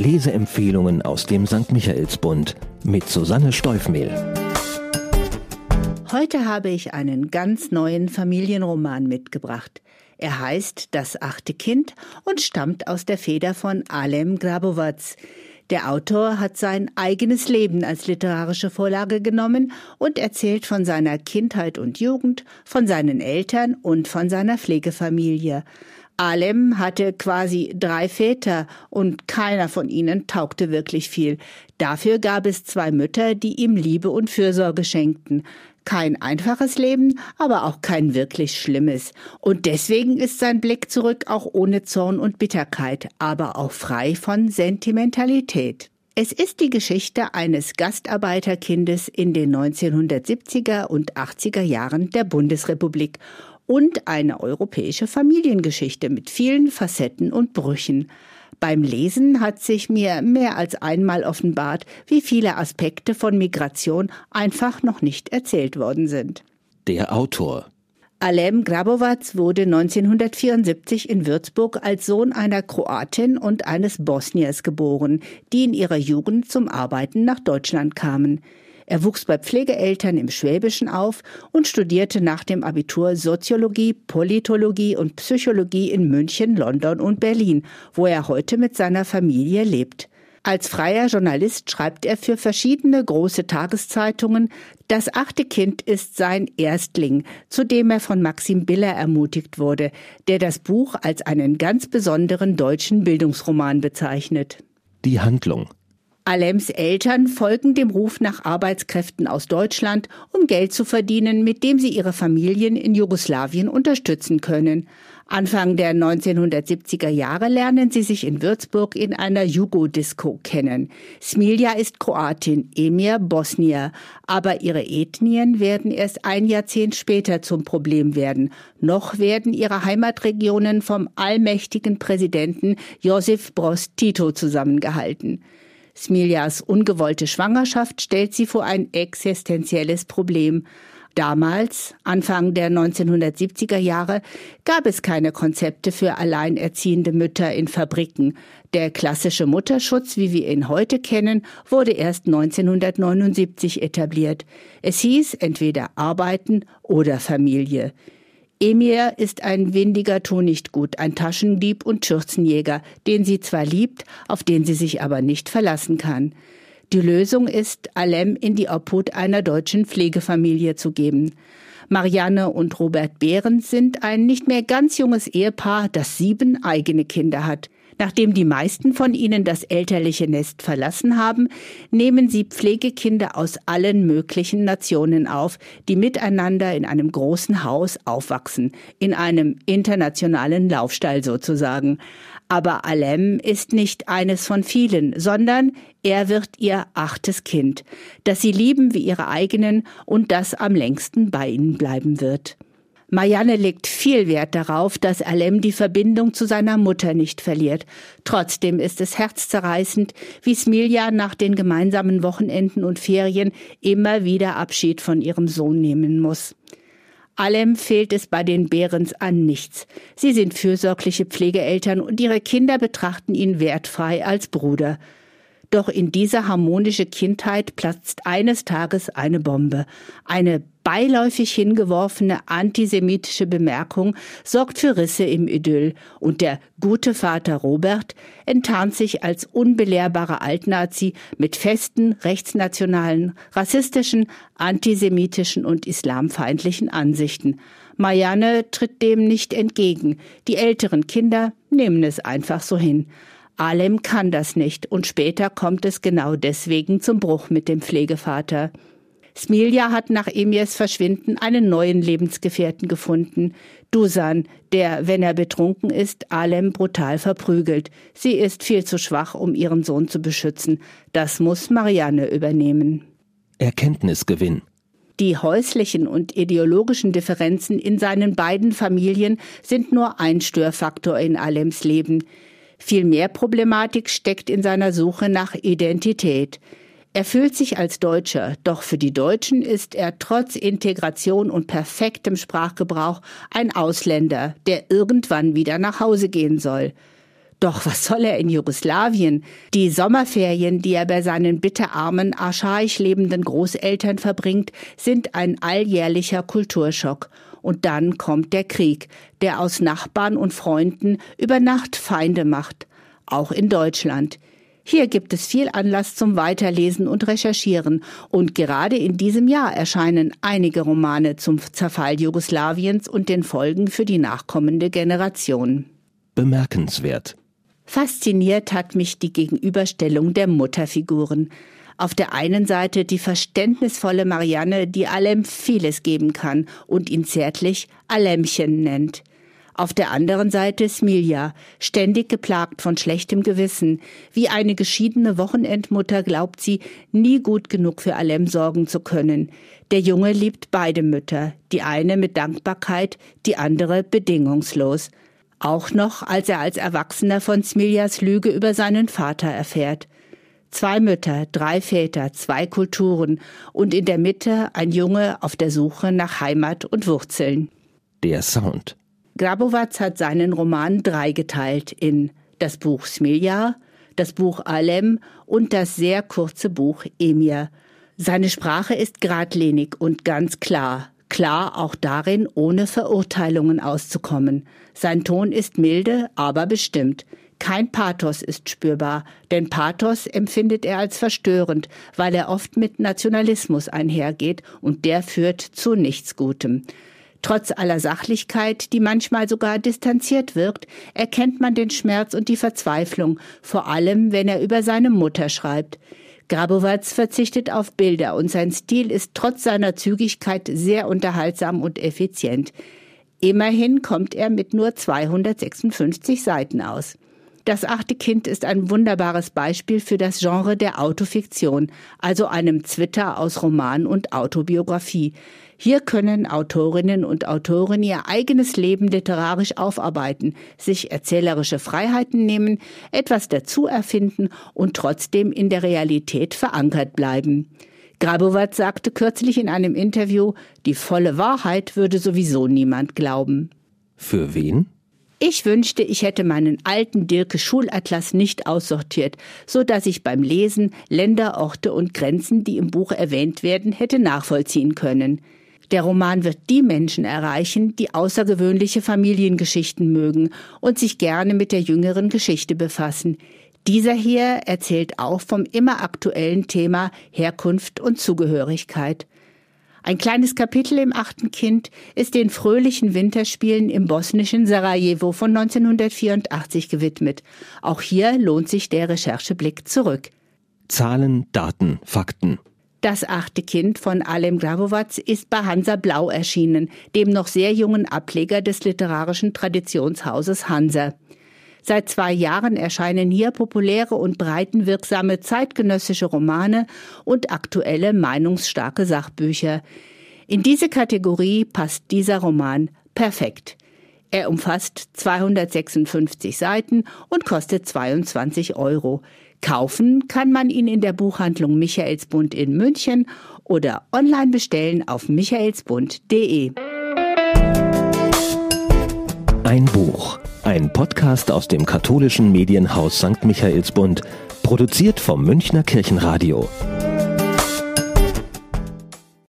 Leseempfehlungen aus dem St. Michaelsbund mit Susanne Steufmehl. Heute habe ich einen ganz neuen Familienroman mitgebracht. Er heißt Das achte Kind und stammt aus der Feder von Alem Grabovac. Der Autor hat sein eigenes Leben als literarische Vorlage genommen und erzählt von seiner Kindheit und Jugend, von seinen Eltern und von seiner Pflegefamilie. Alem hatte quasi drei Väter und keiner von ihnen taugte wirklich viel. Dafür gab es zwei Mütter, die ihm Liebe und Fürsorge schenkten. Kein einfaches Leben, aber auch kein wirklich schlimmes. Und deswegen ist sein Blick zurück auch ohne Zorn und Bitterkeit, aber auch frei von Sentimentalität. Es ist die Geschichte eines Gastarbeiterkindes in den 1970er und 80er Jahren der Bundesrepublik und eine europäische Familiengeschichte mit vielen Facetten und Brüchen. Beim Lesen hat sich mir mehr als einmal offenbart, wie viele Aspekte von Migration einfach noch nicht erzählt worden sind. Der Autor Alem Grabovac wurde 1974 in Würzburg als Sohn einer Kroatin und eines Bosniers geboren, die in ihrer Jugend zum Arbeiten nach Deutschland kamen. Er wuchs bei Pflegeeltern im Schwäbischen auf und studierte nach dem Abitur Soziologie, Politologie und Psychologie in München, London und Berlin, wo er heute mit seiner Familie lebt. Als freier Journalist schreibt er für verschiedene große Tageszeitungen. Das achte Kind ist sein Erstling, zu dem er von Maxim Biller ermutigt wurde, der das Buch als einen ganz besonderen deutschen Bildungsroman bezeichnet. Die Handlung Alems Eltern folgen dem Ruf nach Arbeitskräften aus Deutschland, um Geld zu verdienen, mit dem sie ihre Familien in Jugoslawien unterstützen können. Anfang der 1970er Jahre lernen sie sich in Würzburg in einer Jugo-Disco kennen. Smilja ist Kroatin, Emir Bosnier, aber ihre Ethnien werden erst ein Jahrzehnt später zum Problem werden. Noch werden ihre Heimatregionen vom allmächtigen Präsidenten Josif Broz Tito zusammengehalten. Smiljas ungewollte Schwangerschaft stellt sie vor ein existenzielles Problem. Damals, Anfang der 1970er Jahre, gab es keine Konzepte für alleinerziehende Mütter in Fabriken. Der klassische Mutterschutz, wie wir ihn heute kennen, wurde erst 1979 etabliert. Es hieß entweder arbeiten oder Familie. Emir ist ein windiger Tunichtgut, ein Taschendieb und Schürzenjäger, den sie zwar liebt, auf den sie sich aber nicht verlassen kann. Die Lösung ist, Alem in die Obhut einer deutschen Pflegefamilie zu geben. Marianne und Robert Behrens sind ein nicht mehr ganz junges Ehepaar, das sieben eigene Kinder hat. Nachdem die meisten von ihnen das elterliche Nest verlassen haben, nehmen sie Pflegekinder aus allen möglichen Nationen auf, die miteinander in einem großen Haus aufwachsen, in einem internationalen Laufstall sozusagen. Aber Alem ist nicht eines von vielen, sondern er wird ihr achtes Kind, das sie lieben wie ihre eigenen und das am längsten bei ihnen bleiben wird. Marianne legt viel Wert darauf, dass Alem die Verbindung zu seiner Mutter nicht verliert. Trotzdem ist es herzzerreißend, wie Smilja nach den gemeinsamen Wochenenden und Ferien immer wieder Abschied von ihrem Sohn nehmen muss. Allem fehlt es bei den Behrens an nichts. Sie sind fürsorgliche Pflegeeltern und ihre Kinder betrachten ihn wertfrei als Bruder. Doch in diese harmonische Kindheit platzt eines Tages eine Bombe. Eine beiläufig hingeworfene antisemitische Bemerkung sorgt für Risse im Idyll und der gute Vater Robert enttarnt sich als unbelehrbarer Altnazi mit festen rechtsnationalen, rassistischen, antisemitischen und islamfeindlichen Ansichten. Marianne tritt dem nicht entgegen. Die älteren Kinder nehmen es einfach so hin. Alem kann das nicht und später kommt es genau deswegen zum Bruch mit dem Pflegevater. Smilja hat nach Emirs Verschwinden einen neuen Lebensgefährten gefunden, Dusan, der, wenn er betrunken ist, Alem brutal verprügelt. Sie ist viel zu schwach, um ihren Sohn zu beschützen. Das muss Marianne übernehmen. Erkenntnisgewinn. Die häuslichen und ideologischen Differenzen in seinen beiden Familien sind nur ein Störfaktor in Alems Leben. Viel mehr Problematik steckt in seiner Suche nach Identität. Er fühlt sich als Deutscher, doch für die Deutschen ist er trotz Integration und perfektem Sprachgebrauch ein Ausländer, der irgendwann wieder nach Hause gehen soll. Doch was soll er in Jugoslawien? Die Sommerferien, die er bei seinen bitterarmen, archaisch lebenden Großeltern verbringt, sind ein alljährlicher Kulturschock. Und dann kommt der Krieg, der aus Nachbarn und Freunden über Nacht Feinde macht. Auch in Deutschland. Hier gibt es viel Anlass zum Weiterlesen und Recherchieren, und gerade in diesem Jahr erscheinen einige Romane zum Zerfall Jugoslawiens und den Folgen für die nachkommende Generation. Bemerkenswert. Fasziniert hat mich die Gegenüberstellung der Mutterfiguren. Auf der einen Seite die verständnisvolle Marianne, die Alem vieles geben kann und ihn zärtlich Alemchen nennt. Auf der anderen Seite Smilja, ständig geplagt von schlechtem Gewissen. Wie eine geschiedene Wochenendmutter glaubt sie, nie gut genug für Alem sorgen zu können. Der Junge liebt beide Mütter, die eine mit Dankbarkeit, die andere bedingungslos. Auch noch, als er als Erwachsener von Smiljas Lüge über seinen Vater erfährt. Zwei Mütter, drei Väter, zwei Kulturen und in der Mitte ein Junge auf der Suche nach Heimat und Wurzeln. Der Sound. Grabowatz hat seinen Roman dreigeteilt in das Buch Smilja, das Buch Alem und das sehr kurze Buch Emir. Seine Sprache ist geradlinig und ganz klar, klar auch darin, ohne Verurteilungen auszukommen. Sein Ton ist milde, aber bestimmt. Kein Pathos ist spürbar, denn Pathos empfindet er als verstörend, weil er oft mit Nationalismus einhergeht und der führt zu nichts Gutem. Trotz aller Sachlichkeit, die manchmal sogar distanziert wirkt, erkennt man den Schmerz und die Verzweiflung, vor allem wenn er über seine Mutter schreibt. Grabowatz verzichtet auf Bilder und sein Stil ist trotz seiner Zügigkeit sehr unterhaltsam und effizient. Immerhin kommt er mit nur 256 Seiten aus. Das achte Kind ist ein wunderbares Beispiel für das Genre der Autofiktion, also einem Zwitter aus Roman und Autobiografie. Hier können Autorinnen und Autoren ihr eigenes Leben literarisch aufarbeiten, sich erzählerische Freiheiten nehmen, etwas dazu erfinden und trotzdem in der Realität verankert bleiben. Grabowatz sagte kürzlich in einem Interview, die volle Wahrheit würde sowieso niemand glauben. Für wen? Ich wünschte, ich hätte meinen alten Dirke Schulatlas nicht aussortiert, so dass ich beim Lesen Länder, Orte und Grenzen, die im Buch erwähnt werden, hätte nachvollziehen können. Der Roman wird die Menschen erreichen, die außergewöhnliche Familiengeschichten mögen und sich gerne mit der jüngeren Geschichte befassen. Dieser hier erzählt auch vom immer aktuellen Thema Herkunft und Zugehörigkeit. Ein kleines Kapitel im achten Kind ist den fröhlichen Winterspielen im bosnischen Sarajevo von 1984 gewidmet. Auch hier lohnt sich der Rechercheblick zurück. Zahlen, Daten, Fakten. Das achte Kind von Alem Grabowatz ist bei Hansa Blau erschienen, dem noch sehr jungen Ableger des literarischen Traditionshauses Hansa. Seit zwei Jahren erscheinen hier populäre und breitenwirksame zeitgenössische Romane und aktuelle meinungsstarke Sachbücher. In diese Kategorie passt dieser Roman perfekt. Er umfasst 256 Seiten und kostet 22 Euro. Kaufen kann man ihn in der Buchhandlung Michaelsbund in München oder online bestellen auf michaelsbund.de. Ein Buch, ein Podcast aus dem katholischen Medienhaus St. Michaelsbund, produziert vom Münchner Kirchenradio.